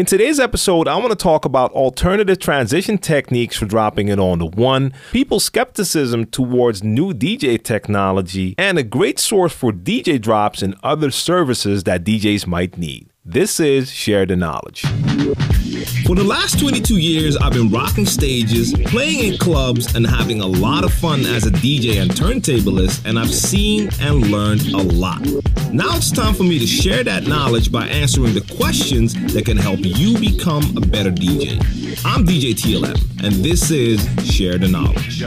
In today's episode, I want to talk about alternative transition techniques for dropping it on the one, people's skepticism towards new DJ technology, and a great source for DJ drops and other services that DJs might need. This is Share the Knowledge. For the last 22 years, I've been rocking stages, playing in clubs, and having a lot of fun as a DJ and turntablist, and I've seen and learned a lot. Now it's time for me to share that knowledge by answering the questions that can help you become a better DJ. I'm DJ TLM, and this is Share the Knowledge.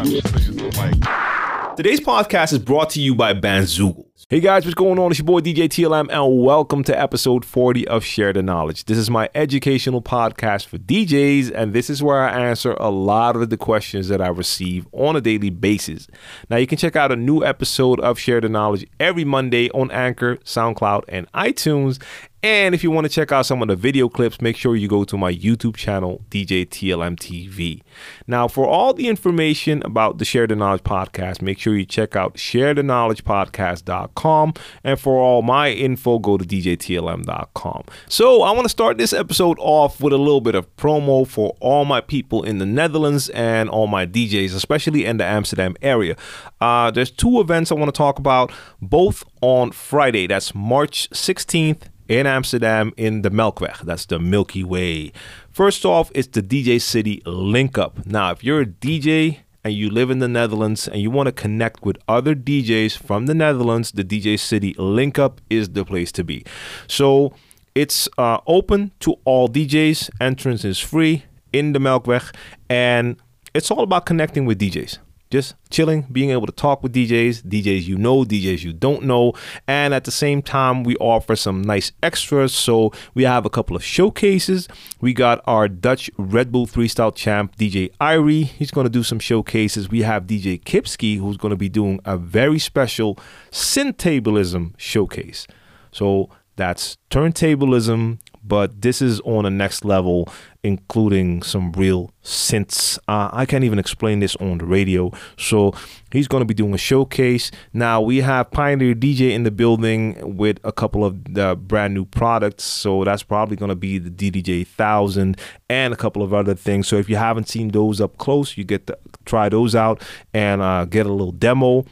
Today's podcast is brought to you by Bandzoogle. Hey guys, what's going on? It's your boy DJ TLM, and welcome to episode 40 of Share the Knowledge. This is my educational podcast for DJs, and this is where I answer a lot of the questions that I receive on a daily basis. Now, you can check out a new episode of Share the Knowledge every Monday on Anchor, SoundCloud, and iTunes. And if you want to check out some of the video clips, make sure you go to my YouTube channel, DJ TLM TV. Now, for all the information about the Share the Knowledge podcast, make sure you check out sharetheknowledgepodcast.com. And for all my info, go to djtlm.com. So, I want to start this episode off with a little bit of promo for all my people in the Netherlands and all my DJs, especially in the Amsterdam area. Uh, there's two events I want to talk about, both on Friday. That's March 16th in Amsterdam in the Melkweg. That's the Milky Way. First off, it's the DJ City Link Up. Now, if you're a DJ and you live in the Netherlands and you want to connect with other DJs from the Netherlands, the DJ City Link Up is the place to be. So it's uh, open to all DJs. Entrance is free in the Melkweg, and it's all about connecting with DJs just chilling, being able to talk with DJs, DJs you know, DJs you don't know. And at the same time, we offer some nice extras. So we have a couple of showcases. We got our Dutch Red Bull Freestyle champ, DJ Irie. He's going to do some showcases. We have DJ Kipski, who's going to be doing a very special Syntablism showcase. So that's turntablism, but this is on a next level, including some real synths. Uh, I can't even explain this on the radio. So he's going to be doing a showcase. Now we have Pioneer DJ in the building with a couple of the brand new products. So that's probably going to be the DDJ 1000 and a couple of other things. So if you haven't seen those up close, you get to try those out and uh, get a little demo.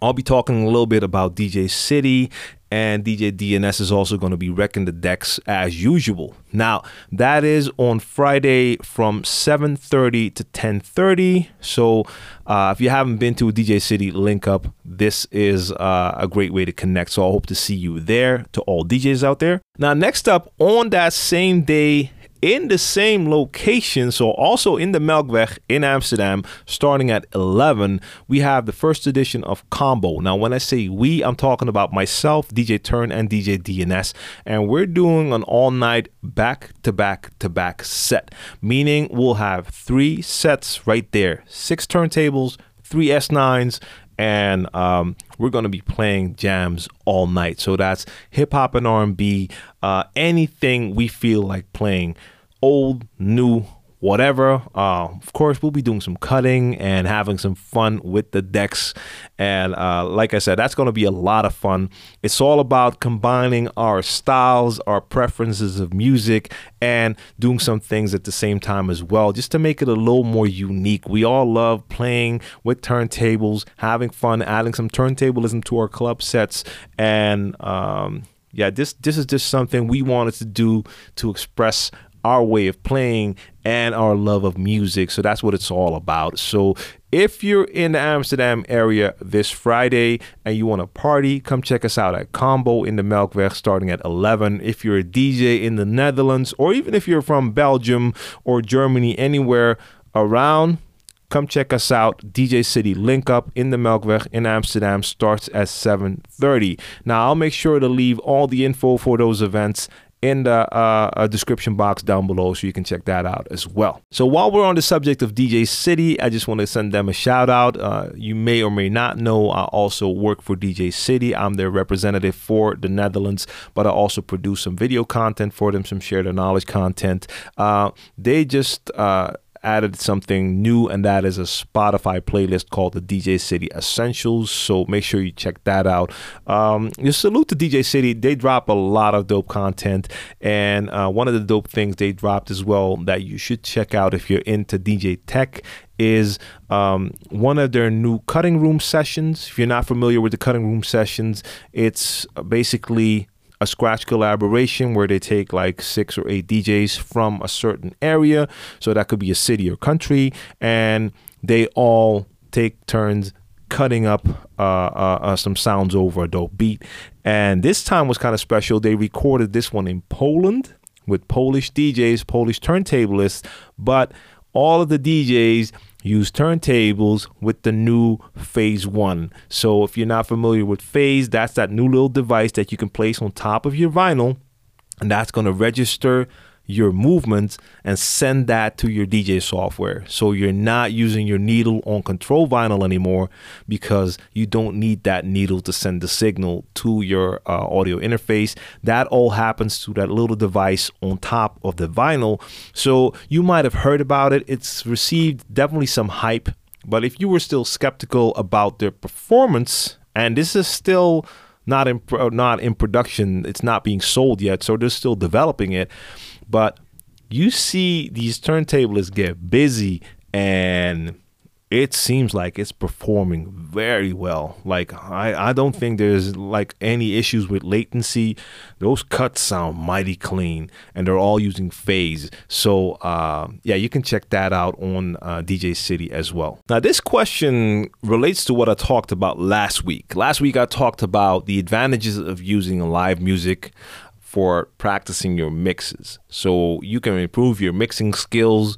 I'll be talking a little bit about DJ City and DJ DNS is also going to be wrecking the decks as usual. Now, that is on Friday from 7:30 to 10:30. So, uh, if you haven't been to a DJ City link up, this is uh, a great way to connect. So, I hope to see you there to all DJs out there. Now, next up on that same day in the same location, so also in the Melkweg in Amsterdam, starting at 11, we have the first edition of Combo. Now, when I say we, I'm talking about myself, DJ Turn, and DJ DNS, and we're doing an all night back to back to back set, meaning we'll have three sets right there six turntables, three S9s, and um, we're going to be playing jams all night. So that's hip hop and R&B, uh, anything we feel like playing, old, new, whatever. Uh, of course, we'll be doing some cutting and having some fun with the decks. And uh, like I said, that's going to be a lot of fun. It's all about combining our styles, our preferences of music, and doing some things at the same time as well, just to make it a little more unique. We all love playing with turntables, having fun, adding some turntablism to our club sets, and um, yeah, this this is just something we wanted to do to express our way of playing and our love of music. So that's what it's all about. So if you're in the Amsterdam area this Friday and you want to party, come check us out at Combo in the Melkweg starting at 11. If you're a DJ in the Netherlands or even if you're from Belgium or Germany, anywhere around, come check us out dj city link up in the melkweg in amsterdam starts at 7.30 now i'll make sure to leave all the info for those events in the uh, description box down below so you can check that out as well. So while we're on the subject of DJ City, I just want to send them a shout out. Uh, you may or may not know I also work for DJ City. I'm their representative for the Netherlands, but I also produce some video content for them, some share the knowledge content. Uh, they just uh, added something new, and that is a Spotify playlist called the DJ City Essentials. So make sure you check that out. Um, just salute to DJ City. They drop a lot of dope content, and uh, one of the dope things they dropped as well that you should check out if you're into DJ tech is um, one of their new cutting room sessions. If you're not familiar with the cutting room sessions, it's basically a scratch collaboration where they take like six or eight DJs from a certain area. So that could be a city or country, and they all take turns cutting up uh, uh, uh, some sounds over a dope beat. And this time was kind of special. They recorded this one in Poland with Polish DJs, Polish turntablists, but all of the DJs use turntables with the new Phase 1. So if you're not familiar with Phase, that's that new little device that you can place on top of your vinyl and that's going to register your movements and send that to your DJ software. So you're not using your needle on control vinyl anymore because you don't need that needle to send the signal to your uh, audio interface. That all happens through that little device on top of the vinyl. So you might have heard about it. It's received definitely some hype. But if you were still skeptical about their performance, and this is still not in not in production, it's not being sold yet, so they're still developing it. But you see these turntablists get busy and it seems like it's performing very well. Like I, I don't think there's like any issues with latency. Those cuts sound mighty clean, and they're all using phase. So uh, yeah, you can check that out on uh, DJ City as well. Now this question relates to what I talked about last week. Last week I talked about the advantages of using live music for practicing your mixes. So you can improve your mixing skills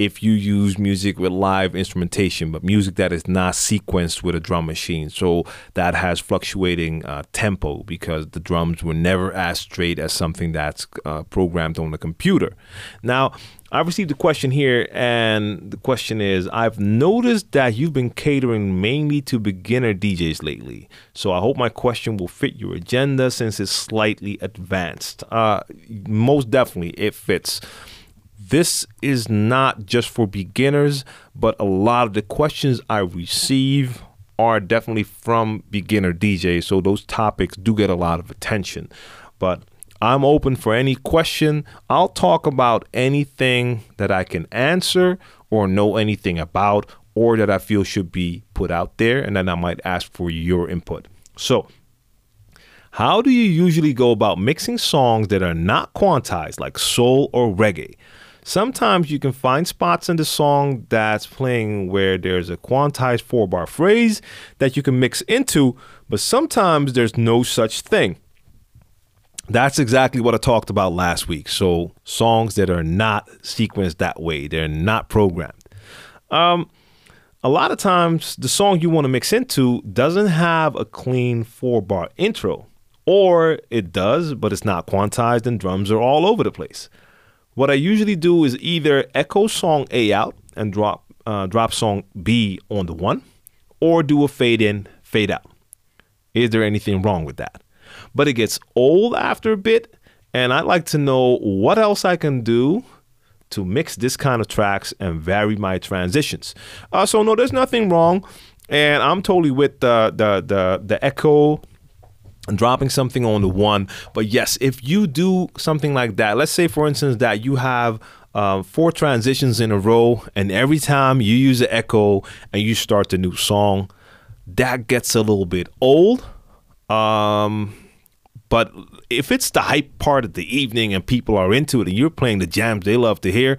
if you use music with live instrumentation, but music that is not sequenced with a drum machine. So that has fluctuating uh, tempo because the drums were never as straight as something that's uh, programmed on the computer. Now, I received a question here, and the question is I've noticed that you've been catering mainly to beginner DJs lately. So I hope my question will fit your agenda since it's slightly advanced. Uh, most definitely, it fits. This is not just for beginners, but a lot of the questions I receive are definitely from beginner DJs. So those topics do get a lot of attention. But I'm open for any question. I'll talk about anything that I can answer or know anything about or that I feel should be put out there. And then I might ask for your input. So, how do you usually go about mixing songs that are not quantized, like soul or reggae? Sometimes you can find spots in the song that's playing where there's a quantized four bar phrase that you can mix into, but sometimes there's no such thing. That's exactly what I talked about last week. So songs that are not sequenced that way, they're not programmed. Um, a lot of times the song you want to mix into doesn't have a clean four bar intro, or it does, but it's not quantized and drums are all over the place. What I usually do is either echo song A out and drop uh, drop song B on the one, or do a fade in, fade out. Is there anything wrong with that? but it gets old after a bit. And I'd like to know what else I can do to mix this kind of tracks and vary my transitions. Uh, so no, there's nothing wrong, and I'm totally with the the the the echo dropping something on the one. But yes, if you do something like that, let's say for instance that you have um, four transitions in a row, and every time you use the echo and you start the new song, that gets a little bit old. Um, but if it's the hype part of the evening and people are into it and you're playing the jams they love to hear,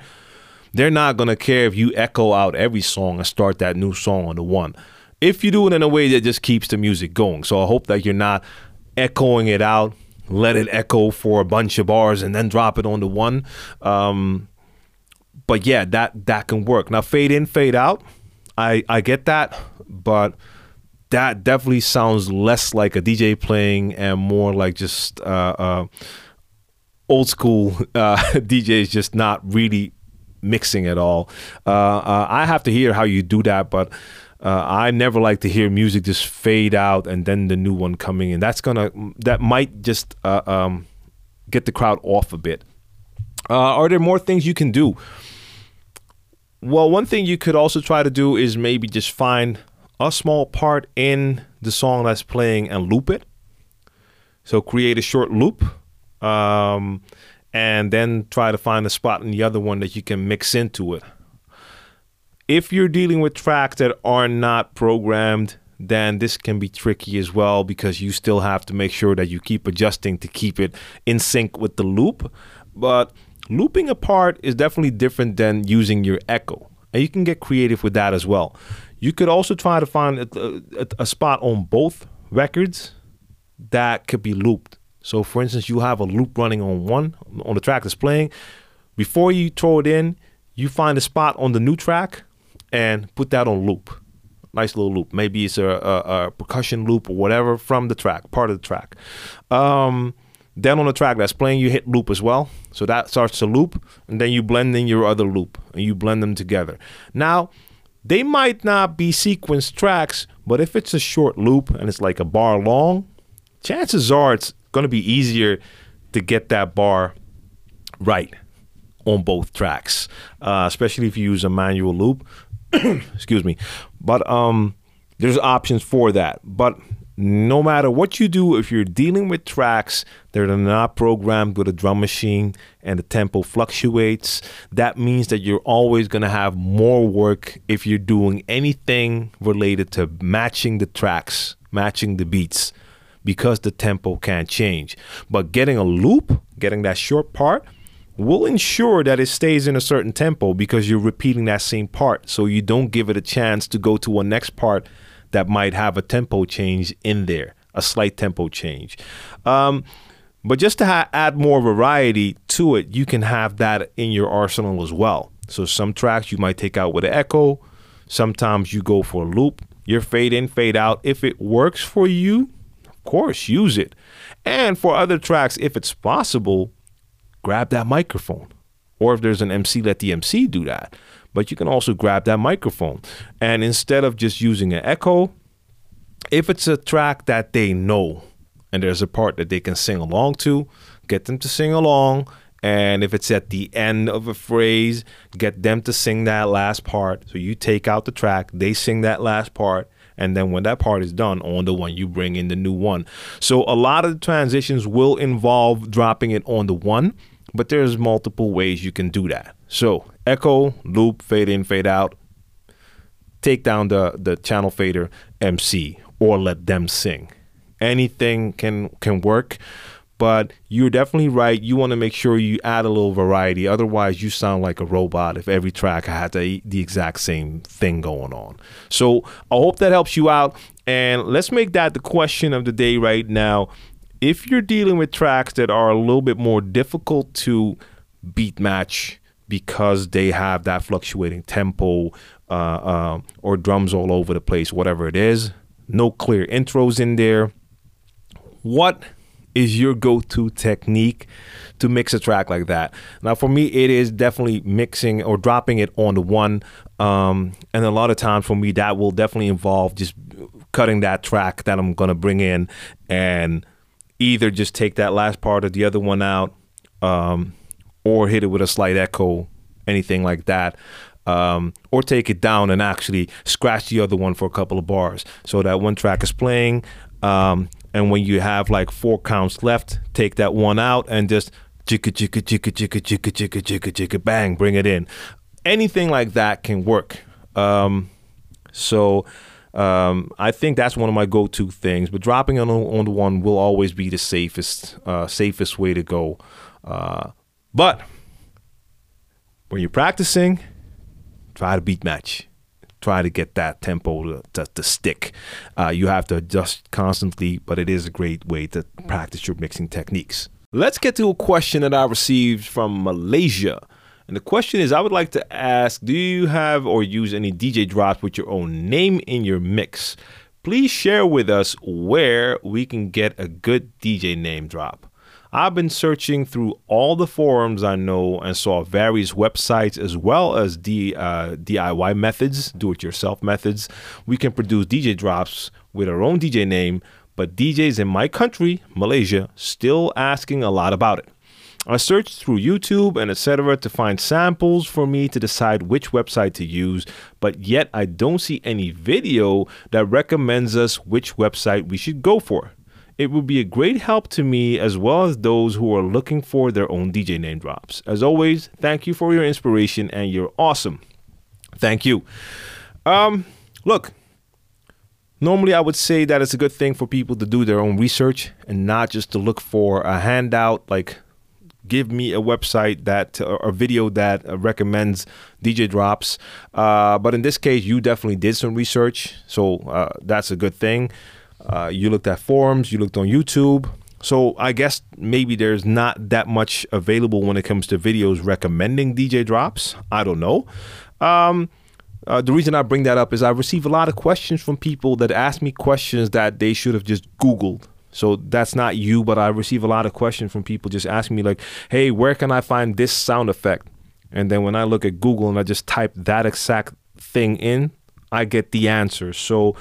they're not to care if you echo out every song and start that new song on the one. If you do it in a way that just keeps the music going. So I hope that you're not echoing it out, let it echo for a bunch of bars and then drop it on the one. Um, but yeah, that that can work. Now fade in, fade out. I I get that, but that definitely sounds less like a DJ playing and more like just uh, uh, old school uh, DJs just not really mixing at all. Uh, uh, I have to hear how you do that, but uh, I never like to hear music just fade out and then the new one coming in. That's gonna that might just um, get the crowd off a bit. are there more things you can do? Well, one thing you could also try to do is maybe just find a small part in the song that's playing and loop it. So create a short loop, um, and then try to find a spot in the other one that you can mix into it. If you're dealing with tracks that are not programmed, then this can be tricky as well because you still have to make sure that you keep adjusting to keep it in sync with the loop. But looping a part is definitely different than using your echo. And you can get creative with that as well. You could also try to find a, a, a spot on both records that could be looped. So, for instance, you have a loop running on one on the track that's playing. Before you throw it in, you find a spot on the new track and put that on loop. Nice little loop. Maybe it's a, a, a percussion loop or whatever from the track, part of the track. Um, then on the track that's playing, you hit loop as well. So that starts to loop, and then you blend in your other loop and you blend them together. Now, they might not be sequenced tracks, but if it's a short loop and it's like a bar long, chances are it's going to be easier to get that bar right on both tracks, uh, especially if you use a manual loop. Excuse me, but um, there's options for that. But no matter what you do, if you're dealing with tracks that are not programmed with a drum machine and the tempo fluctuates, that means that you're always going to have more work if you're doing anything related to matching the tracks, matching the beats, because the tempo can't change. But getting a loop, getting that short part, will ensure that it stays in a certain tempo because you're repeating that same part. So you don't give it a chance to go to a next part that might have a tempo change in there, a slight tempo change. Um, but just to add more variety to it, you can have that in your arsenal as well. So some tracks you might take out with an echo. Sometimes you go for a loop. Your fade in, fade out. If it works for you, of course, use it. And for other tracks, if it's possible, grab that microphone. Or if there's an MC, let the MC do that but you can also grab that microphone. And instead of just using an echo, if it's a track that they know and there's a part that they can sing along to, get them to sing along. And if it's at the end of a phrase, get them to sing that last part. So you take out the track, they sing that last part. And then when that part is done, on the one, you bring in the new one. So a lot of the transitions will involve dropping it on the one, but there's multiple ways you can do that. So echo, loop, fade in, fade out. Take down the the channel fader MC or let them sing. Anything can can work, but you're definitely right. You want to make sure you add a little variety. Otherwise, you sound like a robot if every track had the, the exact same thing going on. So I hope that helps you out. And let's make that the question of the day right now. If you're dealing with tracks that are a little bit more difficult to beat match, because they have that fluctuating tempo uh, uh, or drums all over the place, whatever it is. No clear intros in there. What is your go-to technique to mix a track like that? Now, for me, it is definitely mixing or dropping it on the one, um, and a lot of times for me, that will definitely involve just cutting that track that I'm gonna bring in and either just take that last part of the other one out. Um, or hit it with a slight echo, anything like that. Um, or take it down and actually scratch the other one for a couple of bars. So that one track is playing, um, and when you have like four counts left, take that one out and just chicka chicka chicka chicka chicka chicka chicka chicka bang, bring it in. Anything like that can work. Um, so um, I think that's one of my go-to things. But dropping on on the one will always be the safest uh, safest way to go. Uh, but when you're practicing, try to beat match. Try to get that tempo to, to, to stick. Uh, you have to adjust constantly, but it is a great way to practice your mixing techniques. Let's get to a question that I received from Malaysia. And the question is I would like to ask Do you have or use any DJ drops with your own name in your mix? Please share with us where we can get a good DJ name drop. I've been searching through all the forums I know and saw various websites as well as D, uh, DIY methods, do it yourself methods. We can produce DJ drops with our own DJ name, but DJs in my country, Malaysia, still asking a lot about it. I searched through YouTube and etc. to find samples for me to decide which website to use, but yet I don't see any video that recommends us which website we should go for. It would be a great help to me as well as those who are looking for their own DJ name drops. As always, thank you for your inspiration and you're awesome. Thank you. Um, look, normally I would say that it's a good thing for people to do their own research and not just to look for a handout like give me a website that or a video that uh, recommends DJ drops. Uh, but in this case, you definitely did some research, so uh, that's a good thing. Uh, you looked at forums, you looked on YouTube. So I guess maybe there's not that much available when it comes to videos recommending DJ drops. I don't know. Um, uh, the reason I bring that up is I receive a lot of questions from people that ask me questions that they should have just Googled. So that's not you, but I receive a lot of questions from people just asking me, like, hey, where can I find this sound effect? And then when I look at Google and I just type that exact thing in, I get the answer. So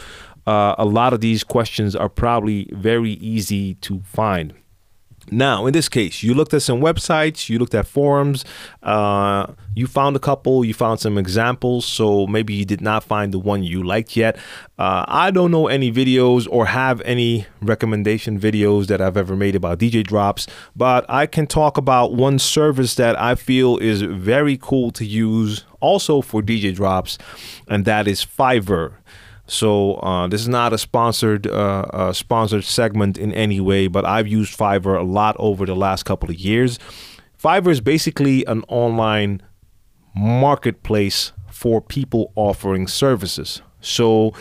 uh, a lot of these questions are probably very easy to find. Now, in this case, you looked at some websites, you looked at forums, uh, you found a couple, you found some examples, so maybe you did not find the one you liked yet. Uh, I don't know any videos or have any recommendation videos that I've ever made about DJ drops, but I can talk about one service that I feel is very cool to use also for DJ drops, and that is Fiverr. So uh, this is not a sponsored uh, uh, sponsored segment in any way, but I've used Fiverr a lot over the last couple of years. Fiverr is basically an online marketplace for people offering services. So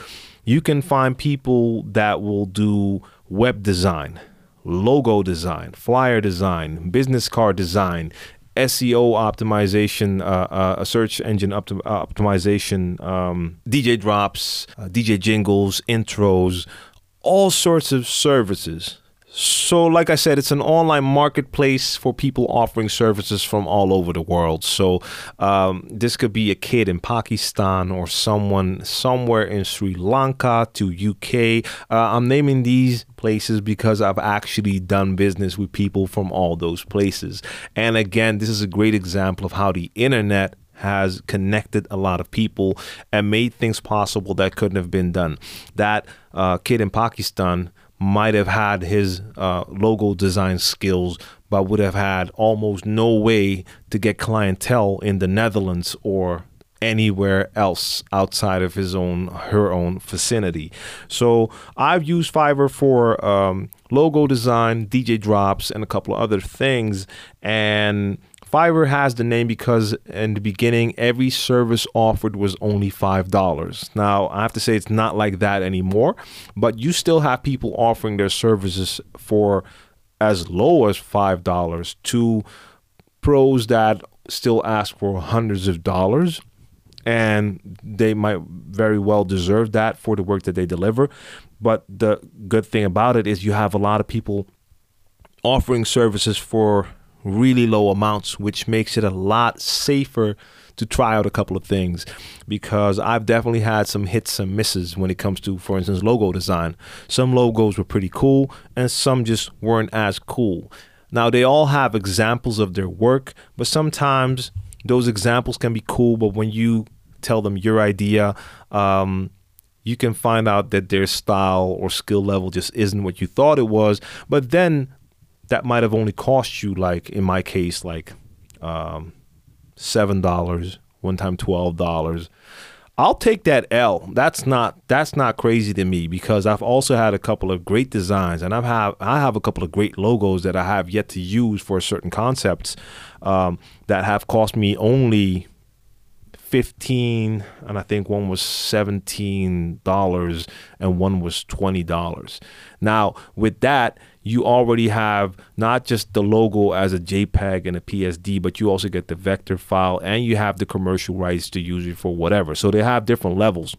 you can find people that will do web design, logo design, flyer design, business card design, SEO optimization, uh, uh, search engine uh, optimization, um, DJ drops, uh, DJ jingles, intros, all sorts of services. So, like I said, it's an online marketplace for people offering services from all over the world. So, um, this could be a kid in Pakistan or someone somewhere in Sri Lanka to UK. Uh, I'm naming these places because I've actually done business with people from all those places. And again, this is a great example of how the internet has connected a lot of people and made things possible that couldn't have been done. That uh, kid in Pakistan might have had his uh, logo design skills, but would have had almost no way to get clientele in the Netherlands or anywhere else outside of his own her own vicinity. So I've used Fiverr for um, logo design, DJ drops, and a couple of other things, and Fiverr has the name because in the beginning, every service offered was only $5. Now, I have to say it's not like that anymore, but you still have people offering their services for as low as $5 to pros that still ask for hundreds of dollars and they might very well deserve that for the work that they deliver. But the good thing about it is you have a lot of people offering services for really low amounts, which makes it a lot safer to try out a couple of things because I've definitely had some hits and misses when it comes to, for instance, logo design. Some logos were pretty cool and some just weren't as cool. Now, they all have examples of their work, but sometimes those examples can be cool, but when you tell them your idea, um, you can find out that their style or skill level just isn't what you thought it was. But then that might have only cost you like in my case like um, seven dollars one time twelve dollars i'll take that l that's not that's not crazy to me because i've also had a couple of great designs and i've have i have a couple of great logos that i have yet to use for certain concepts um, that have cost me only 15 and I think one was $17 and one was $20. Now, with that, you already have not just the logo as a JPEG and a PSD, but you also get the vector file and you have the commercial rights to use it for whatever. So they have different levels.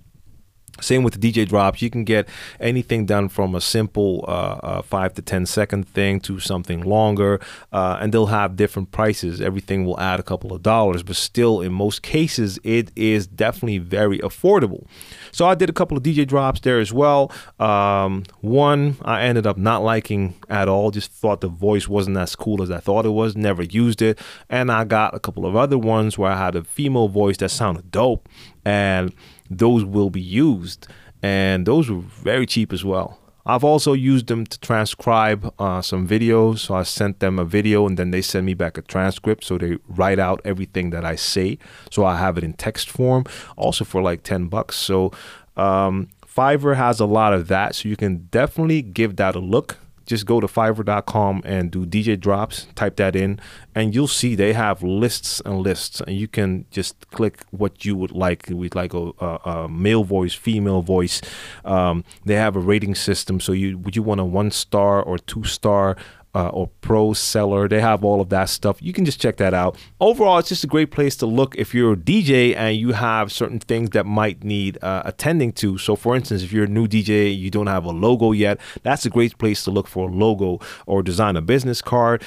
Same with the DJ drops. You can get anything done from a simple uh, uh, five to ten second thing to something longer, uh, and they'll have different prices. Everything will add a couple of dollars, but still, in most cases, it is definitely very affordable. So I did a couple of DJ drops there as well. Um, one I ended up not liking at all. Just thought the voice wasn't as cool as I thought it was. Never used it, and I got a couple of other ones where I had a female voice that sounded dope and those will be used. And those were very cheap as well. I've also used them to transcribe uh, some videos. So I sent them a video and then they send me back a transcript. So they write out everything that I say. So I have it in text form, also for like 10 bucks. So um, Fiverr has a lot of that. So you can definitely give that a look just go to fiverr.com and do DJ drops, type that in, and you'll see they have lists and lists, and you can just click what you would like. We'd like a, a, a male voice, female voice. Um, they have a rating system, so you would you want a one star or two star uh, or pro seller. They have all of that stuff. You can just check that out. Overall, it's just a great place to look if you're a DJ and you have certain things that might need uh, attending to. So, for instance, if you're a new DJ, you don't have a logo yet, that's a great place to look for a logo or design a business card.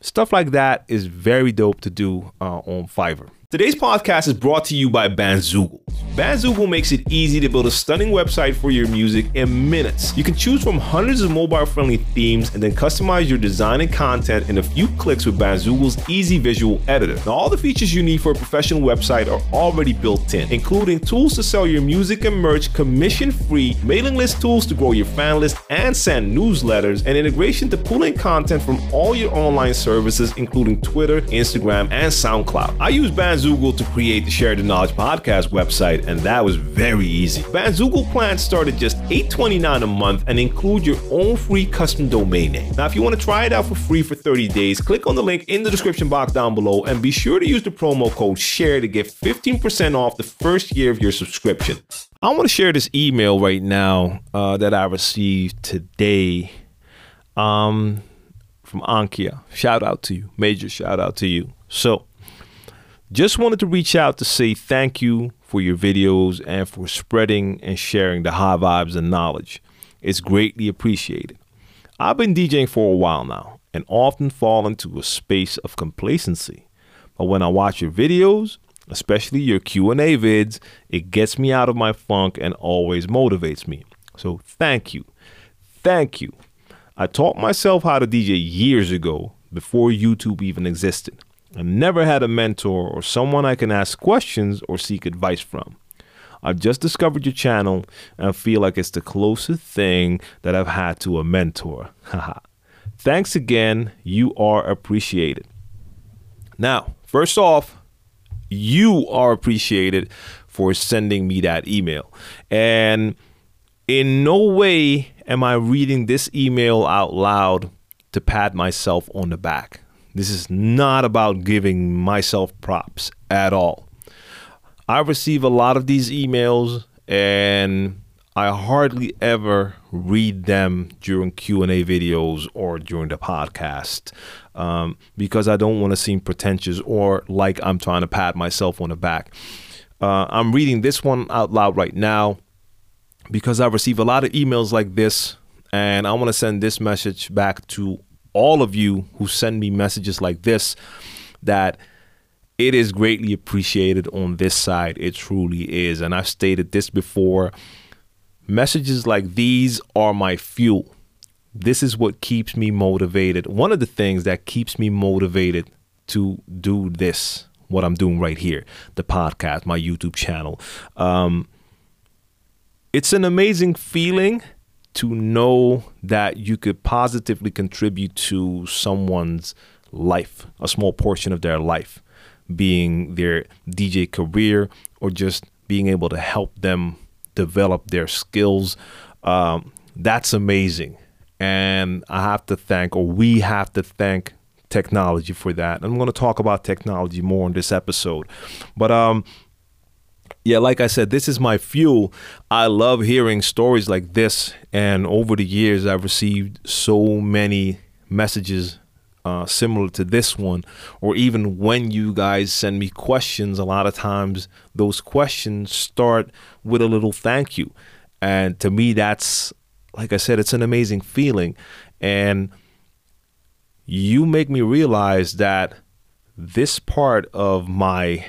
Stuff like that is very dope to do uh, on Fiverr. Today's podcast is brought to you by Bandzoogle. Bandzoogle makes it easy to build a stunning website for your music in minutes. You can choose from hundreds of mobile friendly themes and then customize your design and content in a few clicks with Bandzoogle's easy visual editor. Now, all the features you need for a professional website are already built in, including tools to sell your music and merch commission free, mailing list tools to grow your fan list and send newsletters, and integration to pull in content from all your online services, including Twitter, Instagram, and SoundCloud. I use Bandzoogle Bandzoogle to create the Share the Knowledge podcast website, and that was very easy. Bandzoogle plans start at just $8.29 a month and include your own free custom domain name. Now, if you want to try it out for free for 30 days, click on the link in the description box down below and be sure to use the promo code SHARE to get 15% off the first year of your subscription. I want to share this email right now uh, that I received today um, from Ankia. Shout out to you. Major shout out to you. So, just wanted to reach out to say thank you for your videos and for spreading and sharing the high vibes and knowledge. It's greatly appreciated. I've been DJing for a while now and often fall into a space of complacency. But when I watch your videos, especially your Q&A vids, it gets me out of my funk and always motivates me. So thank you. Thank you. I taught myself how to DJ years ago before YouTube even existed. I never had a mentor or someone I can ask questions or seek advice from. I've just discovered your channel and I feel like it's the closest thing that I've had to a mentor. Haha. Thanks again. You are appreciated. Now, first off, you are appreciated for sending me that email. And in no way am I reading this email out loud to pat myself on the back. This is not about giving myself props at all. I receive a lot of these emails and I hardly ever read them during Q&A videos or during the podcast um, because I don't want to seem pretentious or like I'm trying to pat myself on the back. Uh, I'm reading this one out loud right now because I receive a lot of emails like this and I want to send this message back to all of you who send me messages like this that it is greatly appreciated on this side. It truly is. And I've stated this before. Messages like these are my fuel. This is what keeps me motivated. One of the things that keeps me motivated to do this, what I'm doing right here, the podcast, my YouTube channel. Um, it's an amazing feeling to know that you could positively contribute to someone's life, a small portion of their life, being their DJ career or just being able to help them develop their skills. Um, that's amazing. And I have to thank, or we have to thank technology for that. I'm going to talk about technology more in this episode. But um, yeah, like I said, this is my fuel. I love hearing stories like this. And over the years, I've received so many messages uh, similar to this one, or even when you guys send me questions, a lot of times those questions start with a little thank you. And to me, that's, like I said, it's an amazing feeling. And you make me realize that this part of my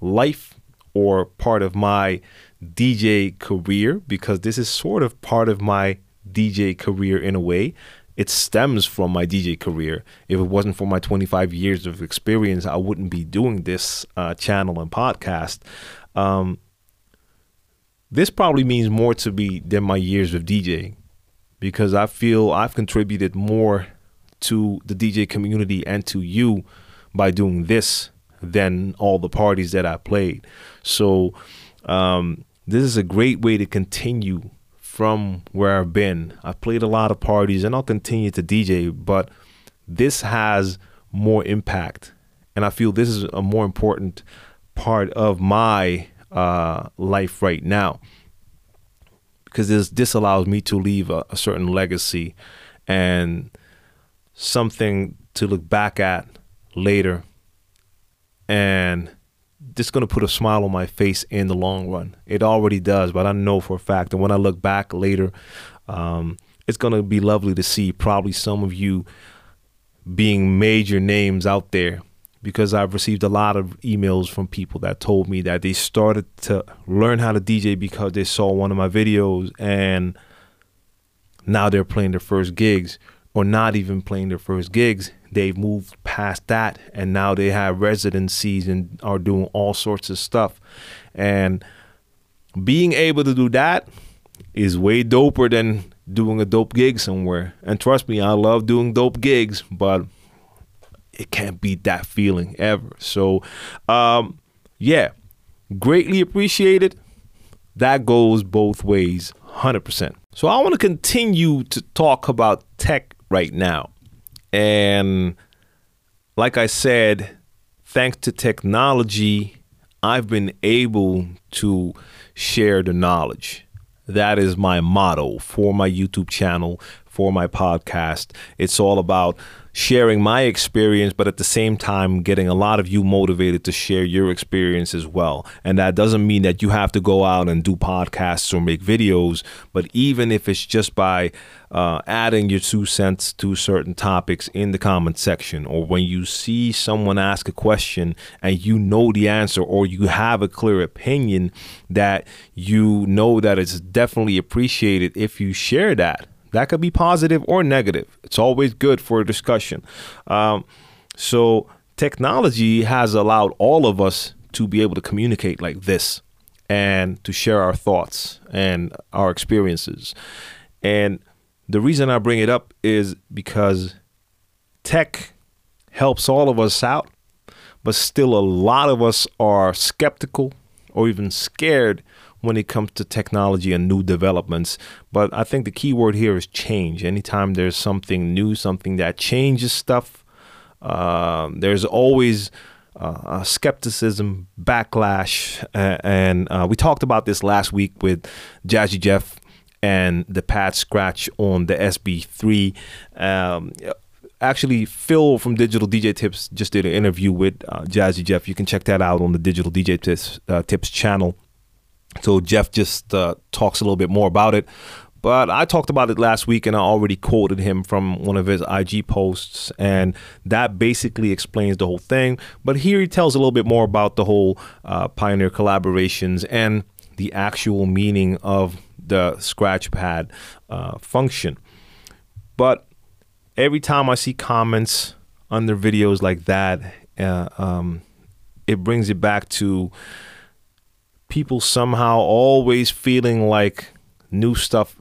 life or part of my DJ career, because this is sort of part of my DJ career in a way, it stems from my DJ career. If it wasn't for my 25 years of experience, I wouldn't be doing this uh, channel and podcast. Um, this probably means more to me than my years of DJing because I feel I've contributed more to the DJ community and to you by doing this than all the parties that I played. So, um, this is a great way to continue from where I've been. I've played a lot of parties and I'll continue to DJ, but this has more impact. And I feel this is a more important part of my uh, life right now because this, this allows me to leave a, a certain legacy and something to look back at later and just going to put a smile on my face in the long run. It already does, but I know for a fact. And when I look back later, um, it's going to be lovely to see probably some of you being major names out there because I've received a lot of emails from people that told me that they started to learn how to DJ because they saw one of my videos and now they're playing their first gigs or not even playing their first gigs they've moved past that and now they have residencies and are doing all sorts of stuff. And being able to do that is way doper than doing a dope gig somewhere. And trust me, I love doing dope gigs, but it can't beat that feeling ever. So, um, yeah, greatly appreciated. That goes both ways, 100%. So, I want to continue to talk about tech right now. And like I said, thanks to technology, I've been able to share the knowledge. That is my motto for my YouTube channel, for my podcast. It's all about sharing my experience, but at the same time, getting a lot of you motivated to share your experience as well. And that doesn't mean that you have to go out and do podcasts or make videos, but even if it's just by uh, adding your two cents to certain topics in the comment section, or when you see someone ask a question and you know the answer, or you have a clear opinion that you know that it's definitely appreciated if you share that that could be positive or negative. It's always good for a discussion. Um, so, technology has allowed all of us to be able to communicate like this and to share our thoughts and our experiences. And the reason I bring it up is because tech helps all of us out, but still a lot of us are skeptical or even scared when it comes to technology and new developments. But I think the key word here is change. Anytime there's something new, something that changes stuff, uh, there's always uh, skepticism, backlash, uh, and we talked about this last week with Jazzy Jeff and the pad scratch on the SB3. Um, actually Phil from Digital DJ Tips just did an interview with uh, Jazzy Jeff. You can check that out on the Digital DJ Tips, uh, Tips channel. So Jeff just uh, talks a little bit more about it. But I talked about it last week and I already quoted him from one of his IG posts, and that basically explains the whole thing. But here he tells a little bit more about the whole uh, Pioneer collaborations and the actual meaning of the scratch pad uh, function. But every time I see comments under videos like that, uh, um, it brings it back to people somehow always feeling like new stuff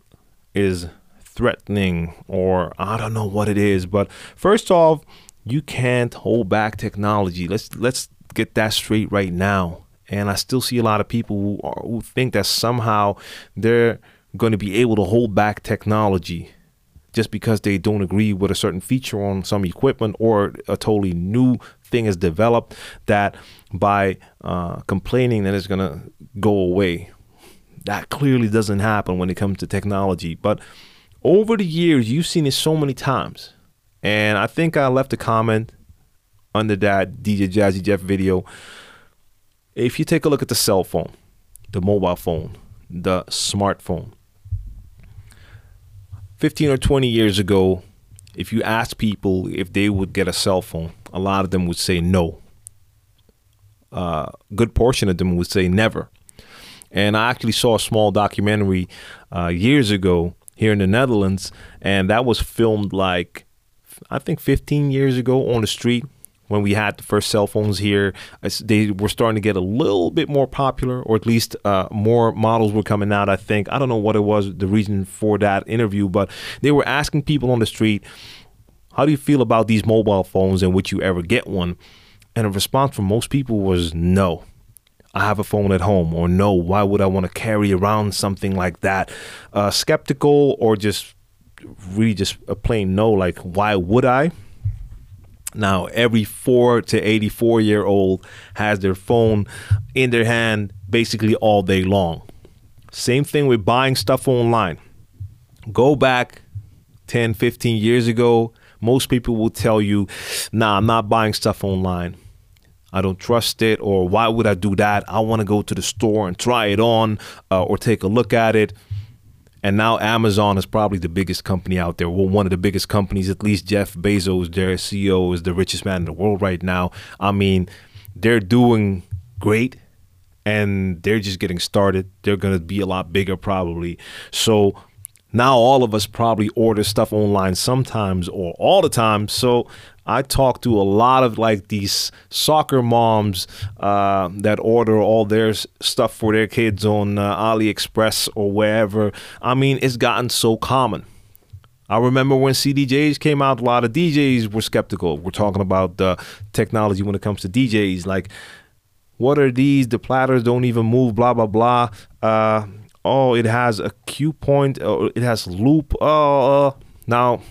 is threatening or I don't know what it is. But first off, you can't hold back technology. Let's let's get that straight right now. And I still see a lot of people who are, who think that somehow they're going to be able to hold back technology just because they don't agree with a certain feature on some equipment or a totally new thing is developed that by uh, complaining that it's going to go away. That clearly doesn't happen when it comes to technology. But over the years, you've seen it so many times. And I think I left a comment under that DJ Jazzy Jeff video. If you take a look at the cell phone, the mobile phone, the smartphone, 15 or 20 years ago, if you ask people if they would get a cell phone, a lot of them would say no. A uh, good portion of them would say never. And I actually saw a small documentary uh, years ago here in the Netherlands, and that was filmed like I think 15 years ago on the street when we had the first cell phones here. They were starting to get a little bit more popular, or at least uh, more models were coming out. I think I don't know what it was the reason for that interview, but they were asking people on the street, "How do you feel about these mobile phones, and would you ever get one?" And the response from most people was no. I have a phone at home, or no, why would I want to carry around something like that? Uh, skeptical, or just really just a plain no, like, why would I? Now, every four to 84 year old has their phone in their hand basically all day long. Same thing with buying stuff online. Go back 10, 15 years ago, most people will tell you, nah, I'm not buying stuff online. I don't trust it, or why would I do that? I want to go to the store and try it on uh, or take a look at it. And now Amazon is probably the biggest company out there. Well, one of the biggest companies, at least Jeff Bezos, their CEO, is the richest man in the world right now. I mean, they're doing great and they're just getting started. They're going to be a lot bigger probably. So now all of us probably order stuff online sometimes or all the time. So I talk to a lot of like these soccer moms uh, that order all their stuff for their kids on uh, AliExpress or wherever. I mean, it's gotten so common. I remember when CDJs came out, a lot of DJs were skeptical. We're talking about the technology when it comes to DJs. Like, what are these? The platters don't even move, blah, blah, blah. Uh, oh, it has a cue point, oh, it has loop. Oh, uh, now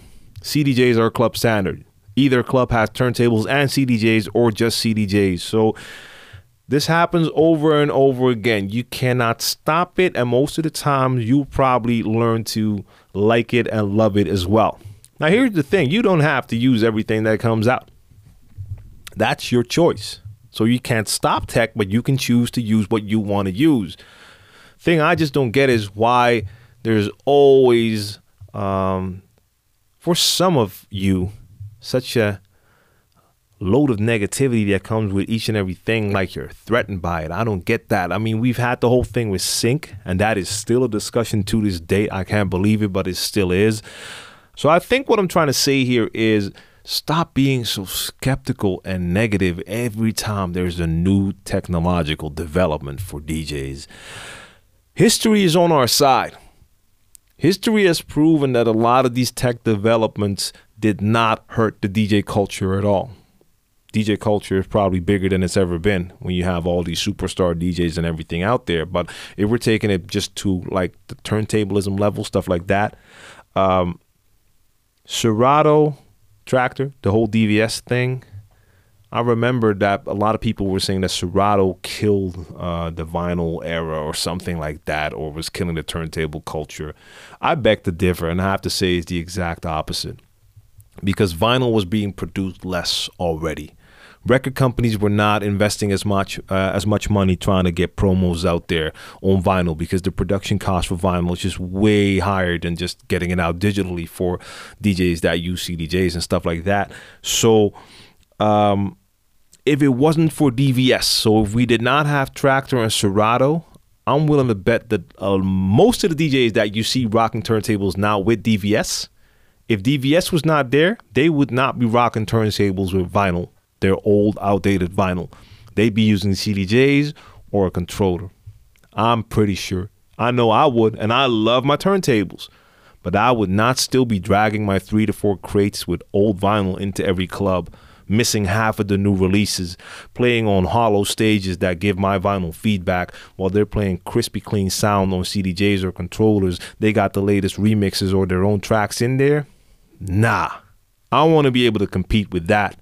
CDJs are club standard. Either club has turntables and CDJs or just CDJs. So this happens over and over again. You cannot stop it, and most of the time, you probably learn to like it and love it as well. Now, here's the thing you don't have to use everything that comes out, that's your choice. So you can't stop tech, but you can choose to use what you want to use. Thing I just don't get is why there's always, um, for some of you, such a load of negativity that comes with each and everything like you're threatened by it. I don't get that. I mean, we've had the whole thing with sync and that is still a discussion to this day. I can't believe it, but it still is. So I think what I'm trying to say here is stop being so skeptical and negative every time there's a new technological development for DJs. History is on our side. History has proven that a lot of these tech developments did not hurt the DJ culture at all. DJ culture is probably bigger than it's ever been when you have all these superstar DJs and everything out there. But if we're taking it just to like the turntablism level, stuff like that, um, Serato Traktor, the whole DVS thing, I remember that a lot of people were saying that Serato killed uh, the vinyl era or something like that, or was killing the turntable culture. I beg to differ, and I have to say it's the exact opposite because vinyl was being produced less already. Record companies were not investing as much uh, as much money trying to get promos out there on vinyl because the production cost for vinyl is just way higher than just getting it out digitally for DJs that use CDJs and stuff like that. So, um, if it wasn't for DVS, so if we did not have Traktor and Serato, I'm willing to bet that uh, most of the DJs that you see rocking turntables now with DVS if DVS was not there, they would not be rocking turntables with vinyl, their old, outdated vinyl. They'd be using CDJs or a controller. I'm pretty sure. I know I would, and I love my turntables. But I would not still be dragging my three to four crates with old vinyl into every club, missing half of the new releases, playing on hollow stages that give my vinyl feedback while they're playing crispy clean sound on CDJs or controllers. They got the latest remixes or their own tracks in there. Nah, I want to be able to compete with that.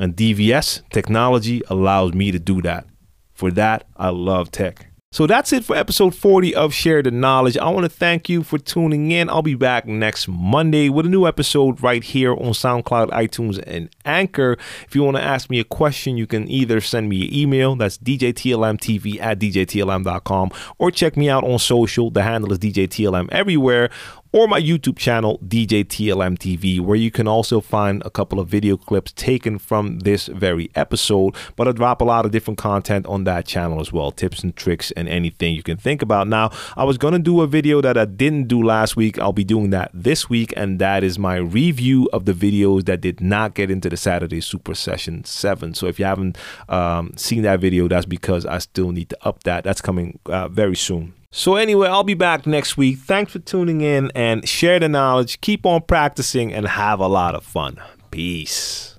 And DVS technology allows me to do that. For that, I love tech. So that's it for episode 40 of Share the Knowledge. I want to thank you for tuning in. I'll be back next Monday with a new episode right here on SoundCloud, iTunes, and Anchor. If you want to ask me a question, you can either send me an email, that's djtlmtv at djtlm.com, or check me out on social. The handle is djtlm everywhere or my YouTube channel, DJ TLM TV, where you can also find a couple of video clips taken from this very episode. But I drop a lot of different content on that channel as well tips and tricks and anything you can think about. Now, I was going to do a video that I didn't do last week. I'll be doing that this week, and that is my review of the videos that did not get into the Saturday Super Session 7. So if you haven't um, seen that video, that's because I still need to up that. That's coming uh, very soon. So, anyway, I'll be back next week. Thanks for tuning in and share the knowledge. Keep on practicing and have a lot of fun. Peace.